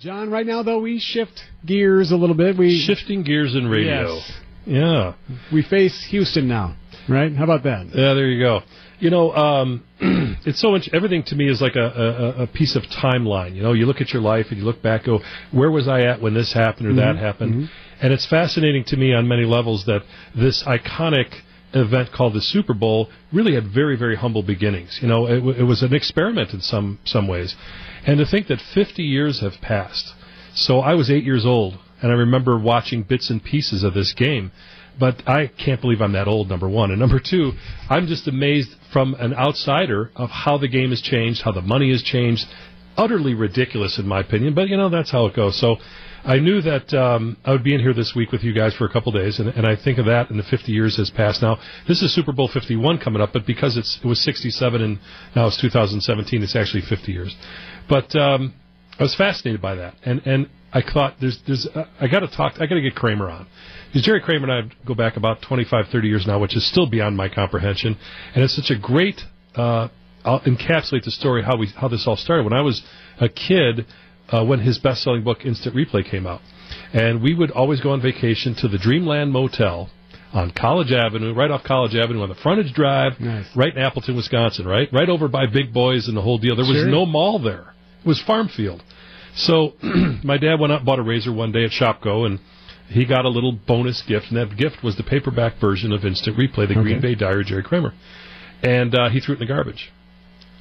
John, right now though we shift gears a little bit. We Shifting gears in radio. Yes. Yeah. we face Houston now, right? How about that? Yeah, there you go. You know, um, it's so much. Everything to me is like a, a, a piece of timeline. You know, you look at your life and you look back, go, where was I at when this happened or that happened? And it's fascinating to me on many levels that this iconic event called the Super Bowl really had very, very humble beginnings. You know, it, w- it was an experiment in some some ways, and to think that 50 years have passed. So I was eight years old, and I remember watching bits and pieces of this game. But I can't believe I'm that old, number one. And number two, I'm just amazed from an outsider of how the game has changed, how the money has changed. Utterly ridiculous, in my opinion, but you know, that's how it goes. So I knew that um, I would be in here this week with you guys for a couple days, and, and I think of that, and the 50 years has passed. Now, this is Super Bowl 51 coming up, but because it's, it was 67 and now it's 2017, it's actually 50 years. But um, I was fascinated by that, and and I thought there's there's uh, I got to talk, I got to get Kramer on. Because Jerry Kramer and I go back about 25, 30 years now, which is still beyond my comprehension, and it's such a great. Uh, I'll encapsulate the story how we how this all started. When I was a kid, uh, when his best-selling book Instant Replay came out, and we would always go on vacation to the Dreamland Motel on College Avenue, right off College Avenue on the frontage drive, Nice. right in Appleton, Wisconsin, right, right over by Big Boys and the whole deal. There was Sure. no mall there; it was farm field. So my dad went out and bought a razor one day at Shopko, and he got a little bonus gift, and that gift was the paperback version of Instant Replay, the Green Bay Diary, of Jerry Kramer, and uh, he threw it in the garbage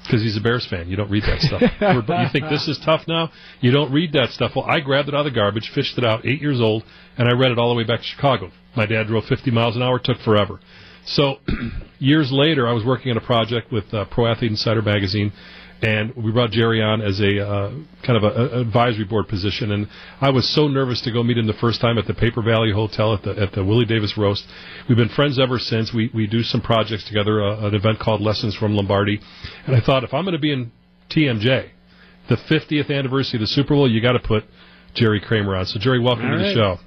because he's a Bears fan. You don't read that stuff. You think this is tough now? You don't read that stuff. Well, I grabbed it out of the garbage, fished it out, eight years old, and I read it all the way back to Chicago. My dad drove 50 miles an hour. Took forever. So years later, I was working on a project with uh, Pro Athlete Insider magazine, and we brought Jerry on as a uh, kind of a, advisory board position. And I was so nervous to go meet him the first time at the Paper Valley Hotel at the at the Willie Davis Roast. We've been friends ever since. We we do some projects together, uh, an event called Lessons from Lombardi. And I thought if I'm going to be in TMJ, the 50th anniversary of the Super Bowl, you got to put Jerry Kramer on. So Jerry, welcome to the show.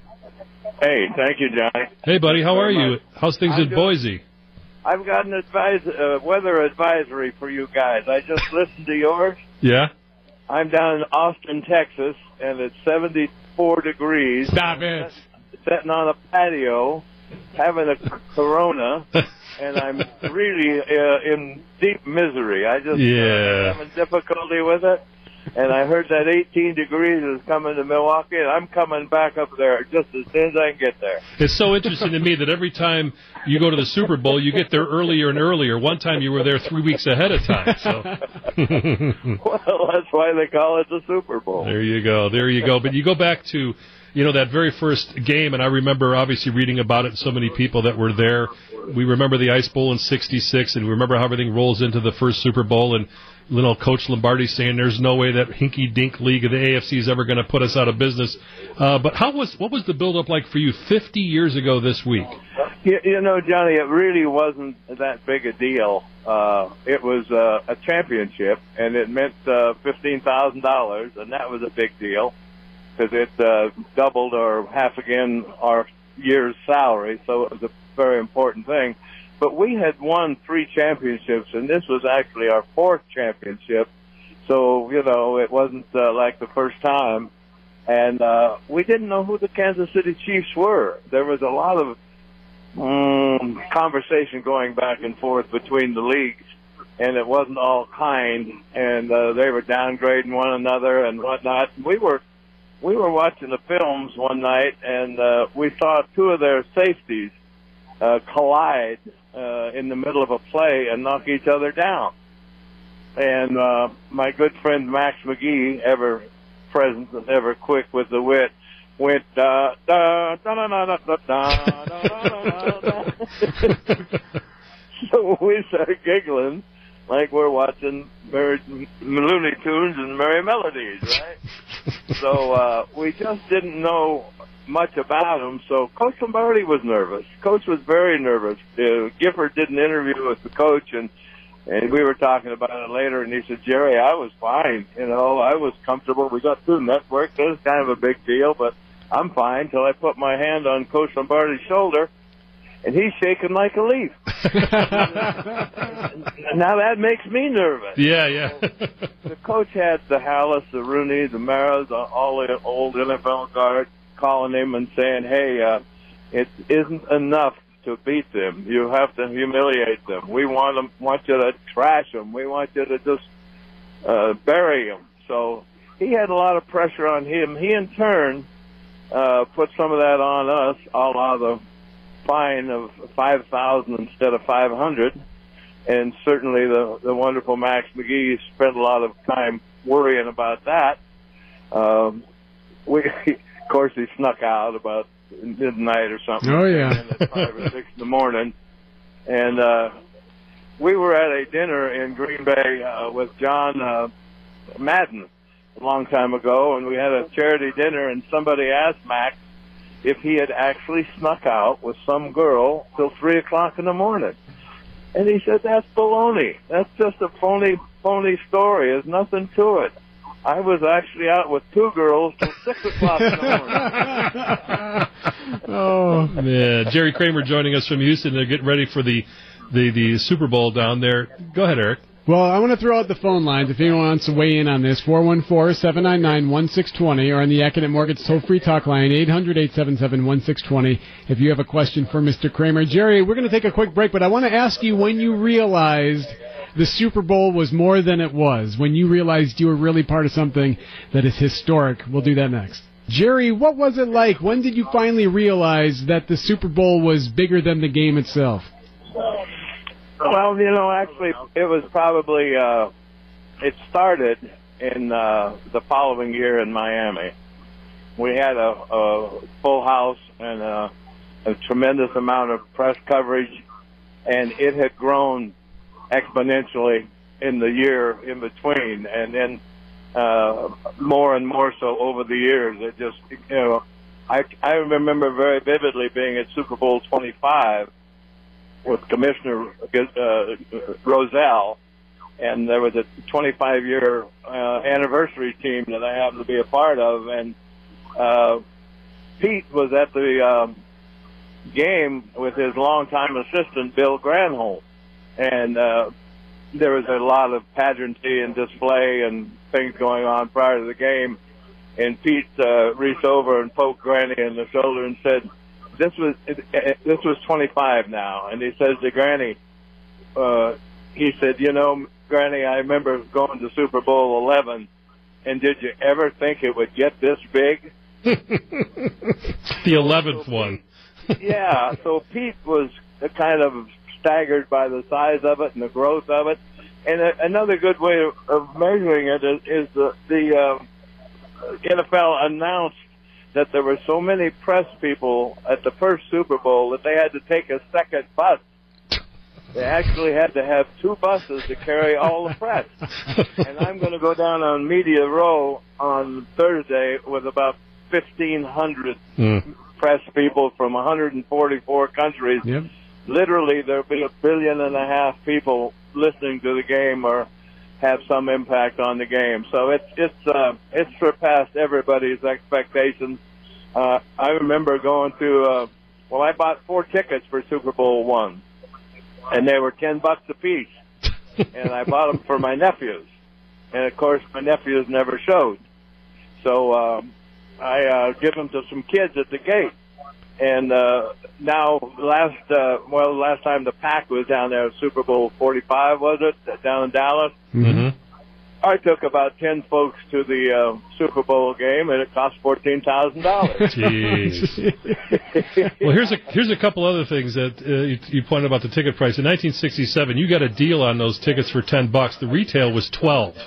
Hey, thank you, Johnny. Hey, buddy, how are very you? How's things I'm in good. Boise? I've got an advise, uh, weather advisory for you guys. I just listened to yours. Yeah. I'm down in Austin, Texas, and it's 74 degrees. Stop it. Sitting on a patio, having a Corona, and I'm really uh, in deep misery. I just Yeah. uh, having difficulty with it. And I heard that 18 degrees is coming to Milwaukee, and I'm coming back up there just as soon as I can get there. It's so interesting to me that every time you go to the Super Bowl, you get there earlier and earlier. One time you were there three weeks ahead of time. So Well, that's why they call it the Super Bowl. there you go, there you go. But you go back to, you know, that very first game, and I remember obviously reading about it. So many people that were there. We remember the Ice Bowl in '66, and we remember how everything rolls into the first Super Bowl and. Little Coach Lombardi saying, "There's no way that hinky-dink league of the AFC is ever going to put us out of business." Uh, but how was what was the build-up like for you 50 years ago this week? You, you know, Johnny, it really wasn't that big a deal. Uh, it was uh, a championship, and it meant uh, fifteen thousand dollars, and that was a big deal because it uh, doubled or half again our year's salary. So it was a very important thing. But we had won three championships, and this was actually our fourth championship. So you know, it wasn't uh, like the first time. And uh, we didn't know who the Kansas City Chiefs were. There was a lot of um, conversation going back and forth between the leagues, and it wasn't all kind. And uh, they were downgrading one another and whatnot. We were we were watching the films one night, and uh, we saw two of their safeties uh, collide uh, in the middle of a play and knock each other down. And uh, my good friend Max McGee, ever present and ever quick with the wit, went da da da da da da da da da da. So we started giggling like we're watching Merry, Looney Tunes and Merrie Melodies, right? So uh, we just didn't know much about him. So Coach Lombardi was nervous. Coach was very nervous. Uh, Gifford did an interview with the coach, and and we were talking about it later. And he said, "Jerry, I was fine. You know, I was comfortable. We got through network. It was kind of a big deal, but I'm fine till I put my hand on Coach Lombardi's shoulder." And he's shaking like a leaf. now that makes me nervous. Yeah, yeah. the coach had the Halas, the Rooney, the Maras, all the old NFL guard calling him and saying, "Hey, uh, it isn't enough to beat them. You have to humiliate them. We want them, want you to trash them. We want you to just uh, bury them." So he had a lot of pressure on him. He in turn uh, put some of that on us, a la the fine of five thousand instead of five hundred. And certainly the the wonderful Max McGee spent a lot of time worrying about that. Um, we, of course, he snuck out about midnight or something. Oh yeah, at five or six in the morning, and uh, we were at a dinner in Green Bay uh, with John uh, Madden a long time ago, and we had a charity dinner, and somebody asked Max if he had actually snuck out with some girl till three o'clock in the morning. And he said, that's baloney. That's just a phony, phony story. There's nothing to it. I was actually out with two girls till six o'clock in the morning. oh man, Jerry Kramer joining us from Houston. They're getting ready for the, the the Super Bowl down there. Go ahead, Eric. Well, I want to throw out the phone lines if anyone wants to weigh in on this. 414-799-1620 or on the Accunet Mortgage toll-free talk line, 800-877-1620 if you have a question for Mr. Kramer. Jerry, we're going to take a quick break, but I want to ask you when you realized the Super Bowl was more than it was, when you realized you were really part of something that is historic. We'll do that next. Jerry, what was it like? When did you finally realize that the Super Bowl was bigger than the game itself? Well, you know, actually, it was probably uh, it started in uh, the following year in Miami. We had a, a full house and a, a tremendous amount of press coverage, and it had grown exponentially in the year in between, and then uh, more and more so over the years. It just, you know, I I remember very vividly being at Super Bowl 25 with Commissioner uh, Rozelle, and there was a 25 year uh, anniversary team that I happened to be a part of, and uh, Pete was at the um, game with his longtime assistant Bill Granholm, and uh, there was a lot of pageantry and display and things going on prior to the game. And Pete uh, reached over and poked Granny in the shoulder and said, this was this was 25 now, and he says to Granny, uh, he said, you know, Granny, I remember going to Super Bowl 11, and did you ever think it would get this big? the 11th one. yeah, so Pete was kind of staggered by the size of it and the growth of it. And a, another good way of, of measuring it is, is the, the uh, NFL announced that there were so many press people at the first Super Bowl that they had to take a second bus. They actually had to have two buses to carry all the press. and I'm going to go down on Media Row on Thursday with about 1,500 mm. press people from 144 countries. Yep. Literally, there'll be a billion and a half people listening to the game or have some impact on the game. So it's it's uh, it's surpassed everybody's expectations. Uh, I remember going to uh, well, I bought four tickets for Super Bowl one, and they were ten bucks a piece, and I bought them for my nephews, and of course my nephews never showed, so um, I uh, give them to some kids at the gate. And uh, now, last uh, well, last time the pack was down there, Super Bowl forty five was it down in Dallas? Mm-hmm. I took about ten folks to the uh, Super Bowl game, and it cost fourteen thousand dollars. Jeez. well, here's a here's a couple other things that uh, you, you, pointed about the ticket price. In 1967, you got a deal on those tickets for ten bucks. The retail was twelve.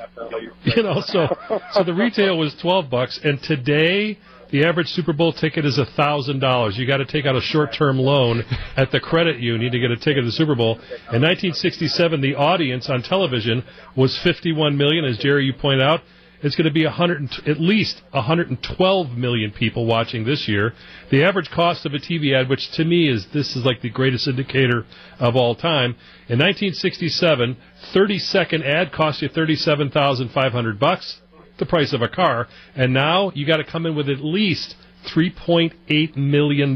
You know, so so the retail was twelve bucks, and today the average Super Bowl ticket is thousand dollars. You got to take out a short-term loan at the credit union to get a ticket to the Super Bowl. In 1967, the audience on television was 51 million, as Jerry you point out. It's going to be 100, at least 112 million people watching this year. The average cost of a TV ad, which to me is this is like the greatest indicator of all time. In 1967, 30 second ad cost you 37,500 bucks the price of a car, and now you got to come in with at least $3.8 million.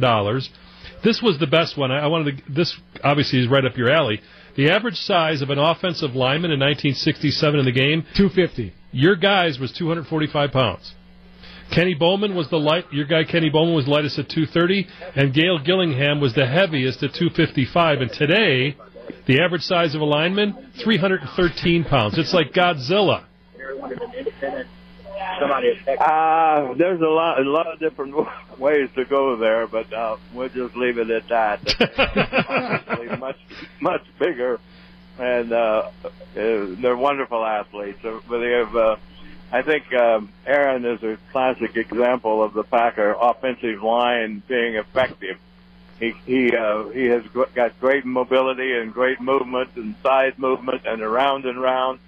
This was the best one. I, I wanted to. This obviously is right up your alley. The average size of an offensive lineman in 1967 in the game, 250. Your guy's was 245 pounds. Kenny Bowman was the light. Your guy Kenny Bowman was lightest at 230, and Gale Gillingham was the heaviest at 255. And today, the average size of a lineman 313 pounds. It's like Godzilla. Uh, there's a lot, a lot of different ways to go there, but uh, we'll just leave it at that. much, much bigger, and uh, uh, they're wonderful athletes. But they have. Uh, I think um, Aaron is a classic example of the Packer offensive line being effective. He he uh, he has got great mobility and great movement and side movement and around and round.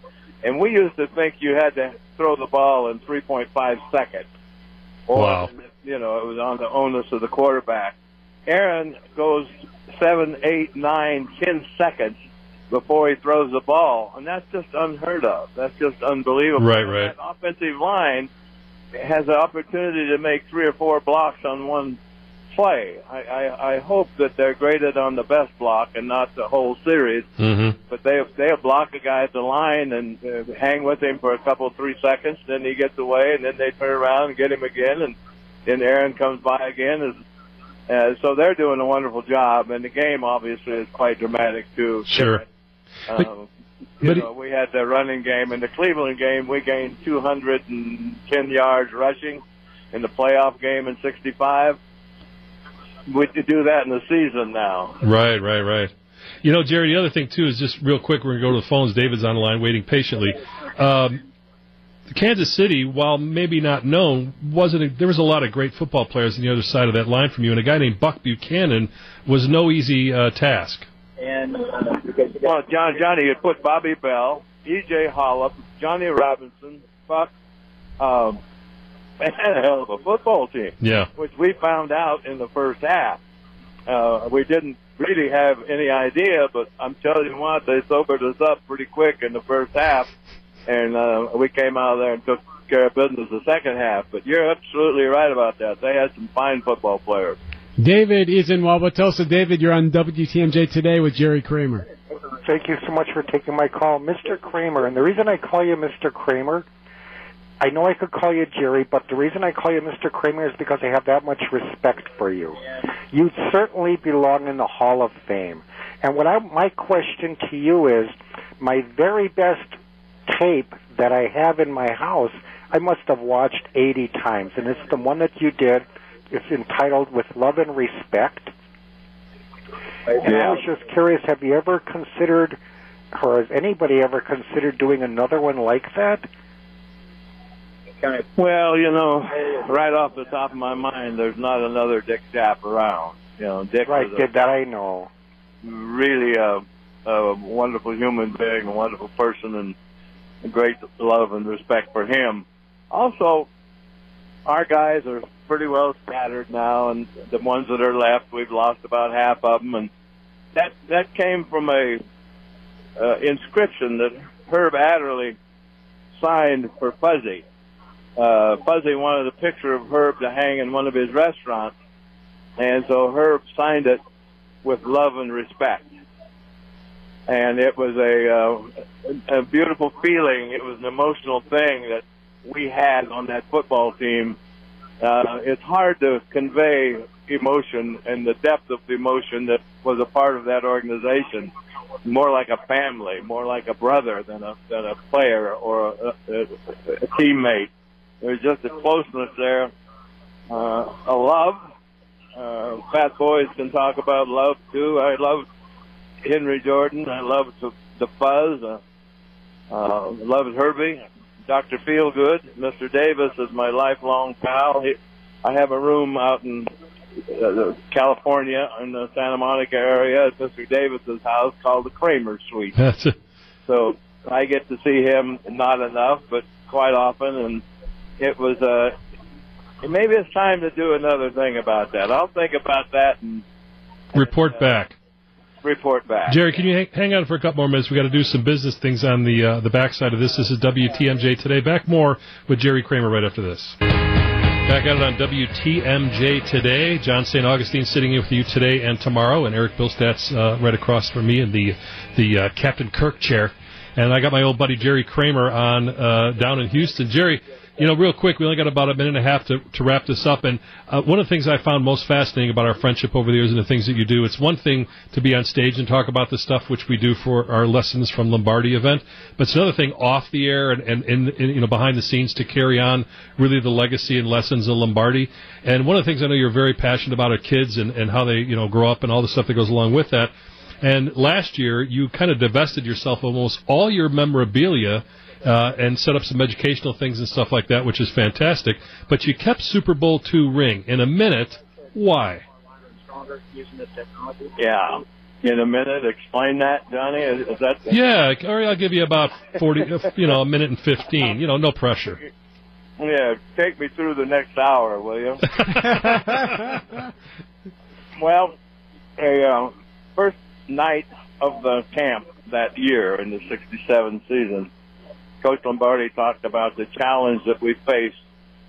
And we used to think you had to throw the ball in 3.5 seconds. Or, wow. You know, it was on the onus of the quarterback. Aaron goes seven, eight, nine, ten seconds before he throws the ball, and that's just unheard of. That's just unbelievable. Right, right. That offensive line has the opportunity to make three or four blocks on one play. I, I, I hope that they're graded on the best block and not the whole series. Mm-hmm. But they they'll block a guy at the line and uh, hang with him for a couple three seconds, then he gets away, and then they turn around and get him again, and then Aaron comes by again. Is uh, so they're doing a wonderful job, and the game obviously is quite dramatic too. Sure. But, um, you know, we had the running game in the Cleveland game. We gained 210 yards rushing in the playoff game in '65 we could do that in the season now. Right, right, right. You know, Jerry, the other thing, too, is just real quick, we're going to go to the phones. David's on the line waiting patiently. Um, Kansas City, while maybe not known, wasn't a, there was a lot of great football players on the other side of that line from you, and a guy named Buck Buchanan was no easy uh, task. And uh, well, John Johnny had put Bobby Bell, E.J. Holub, Johnny Robinson, Buck, um, and a hell of a football team. Yeah. Which we found out in the first half. Uh, we didn't really have any idea, but I'm telling you what, they sobered us up pretty quick in the first half, and uh, we came out of there and took care of business the second half. But you're absolutely right about that. They had some fine football players. David is in Wauwatosa. David, you're on WTMJ today with Jerry Kramer. Thank you so much for taking my call, Mr. Kramer. And the reason I call you Mr. Kramer I know I could call you Jerry, but the reason I call you Mr. Kramer is because I have that much respect for you. You certainly belong in the Hall of Fame. And what I, my question to you is, my very best tape that I have in my house, I must have watched 80 times, and it's the one that you did. It's entitled "With Love and Respect." And I was just curious: Have you ever considered, or has anybody ever considered doing another one like that? Well, you know, right off the top of my mind, there's not another Dick Schaap around. You know, Dick right, was a, that I know. Really a, a wonderful human being, a wonderful person, and a great love and respect for him. Also, our guys are pretty well scattered now, and the ones that are left, we've lost about half of them, and that that came from a uh, inscription that Herb Adderley signed for Fuzzy uh, Fuzzy wanted a picture of Herb to hang in one of his restaurants, and so Herb signed it with love and respect. And it was a, uh, a beautiful feeling. It was an emotional thing that we had on that football team. Uh, it's hard to convey emotion and the depth of the emotion that was a part of that organization. More like a family, more like a brother than a than a player or a, a, a teammate. There's just a closeness there, uh, a love. Uh, fat boys can talk about love too. I love Henry Jordan. I love the, the Fuzz. Uh, uh, love Herbie. Dr. Feelgood. Mr. Davis is my lifelong pal. He, I have a room out in uh, California in the Santa Monica area at Mr. Davis's house called the Kramer Suite. so I get to see him not enough, but quite often, and it was uh maybe it's time to do another thing about that. I'll think about that and report uh, back. Report back. Jerry, can you hang on for a couple more minutes? We got to do some business things on the uh, the backside of this. This is WTMJ today. Back more with Jerry Kramer right after this. Back at it on WTMJ today. John St. Augustine sitting in with you today and tomorrow, and Eric Bilstat's uh, right across from me in the the uh, Captain Kirk chair. And I got my old buddy Jerry Kramer on uh, down in Houston. Jerry, you know, real quick, we only got about a minute and a half to, to wrap this up. And uh, one of the things I found most fascinating about our friendship over the years and the things that you do, it's one thing to be on stage and talk about the stuff which we do for our lessons from Lombardi event, but it's another thing off the air and, and in, in, you know behind the scenes to carry on really the legacy and lessons of Lombardi. And one of the things I know you're very passionate about are kids and, and how they you know grow up and all the stuff that goes along with that. And last year, you kind of divested yourself almost all your memorabilia uh, and set up some educational things and stuff like that, which is fantastic. But you kept Super Bowl two ring in a minute. Why? Yeah. In a minute, explain that, Johnny. Is, is that? Yeah, or I'll give you about forty, you know, a minute and fifteen. You know, no pressure. Yeah, take me through the next hour, will you? well, a uh, first night of the camp that year in the '67 season, Coach Lombardi talked about the challenge that we faced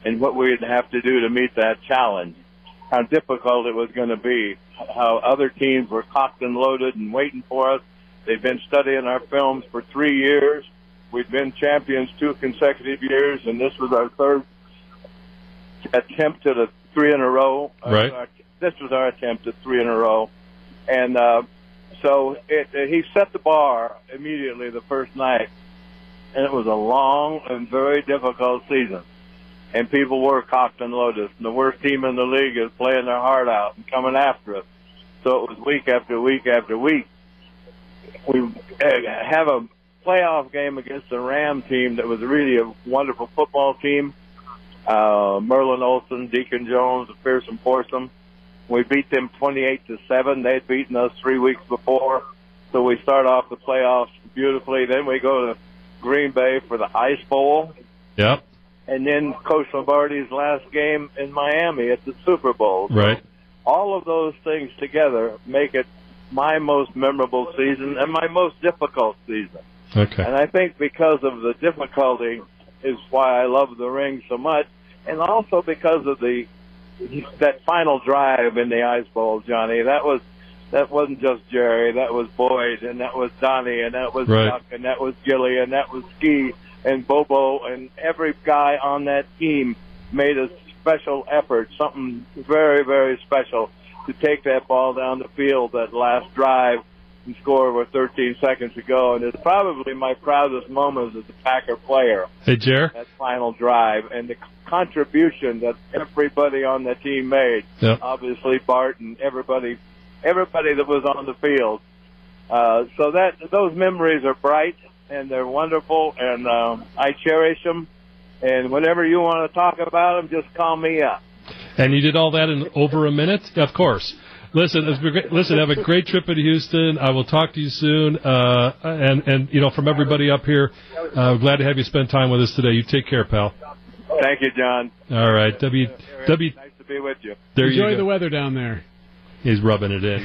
and what we'd have to do to meet that challenge, how difficult it was going to be, how other teams were cocked and loaded and waiting for us. They've been studying our films for three years. We've been champions two consecutive years, and this was our third attempt at a three in a row. Right. Uh, this was our attempt at three in a row, and uh, so it, it, he set the bar immediately the first night and it was a long and very difficult season. And people were cocked and loaded. And the worst team in the league is playing their heart out and coming after us. So it was week after week after week. We have a playoff game against the Ram team that was really a wonderful football team. Uh, Merlin Olsen, Deacon Jones, Fearsome Foursome. We beat them 28 to 7. They'd beaten us three weeks before. So we start off the playoffs beautifully. Then we go to Green Bay for the Ice Bowl. Yep. And then Coach Lombardi's last game in Miami at the Super Bowl. So right. All of those things together make it my most memorable season and my most difficult season. Okay. And I think because of the difficulty is why I love the ring so much, and also because of the that final drive in the Ice Bowl, Johnny. That was that wasn't just Jerry. That was Boyd, and that was Donnie, and that was right. Duck, and that was Gilly, and that was Ski, and Bobo, and every guy on that team made a special effort, something very, very special, to take that ball down the field that last drive and score with 13 seconds to go. And it's probably my proudest moment as a Packer player. Hey, Jer. That final drive and the contribution that everybody on the team made. Yep. Obviously, Bart and everybody everybody that was on the field. Uh, so that those memories are bright and they're wonderful, and um, I cherish them. And whenever you want to talk about them, just call me up. And you did all that in over a minute, of course. Listen, listen. Have a great trip in Houston. I will talk to you soon. Uh, and and you know, from everybody up here, uh, glad to have you spend time with us today. You take care, pal. Thank you, John. All right, W W. Nice to be with you. There Enjoy you go. the weather down there. He's rubbing it in.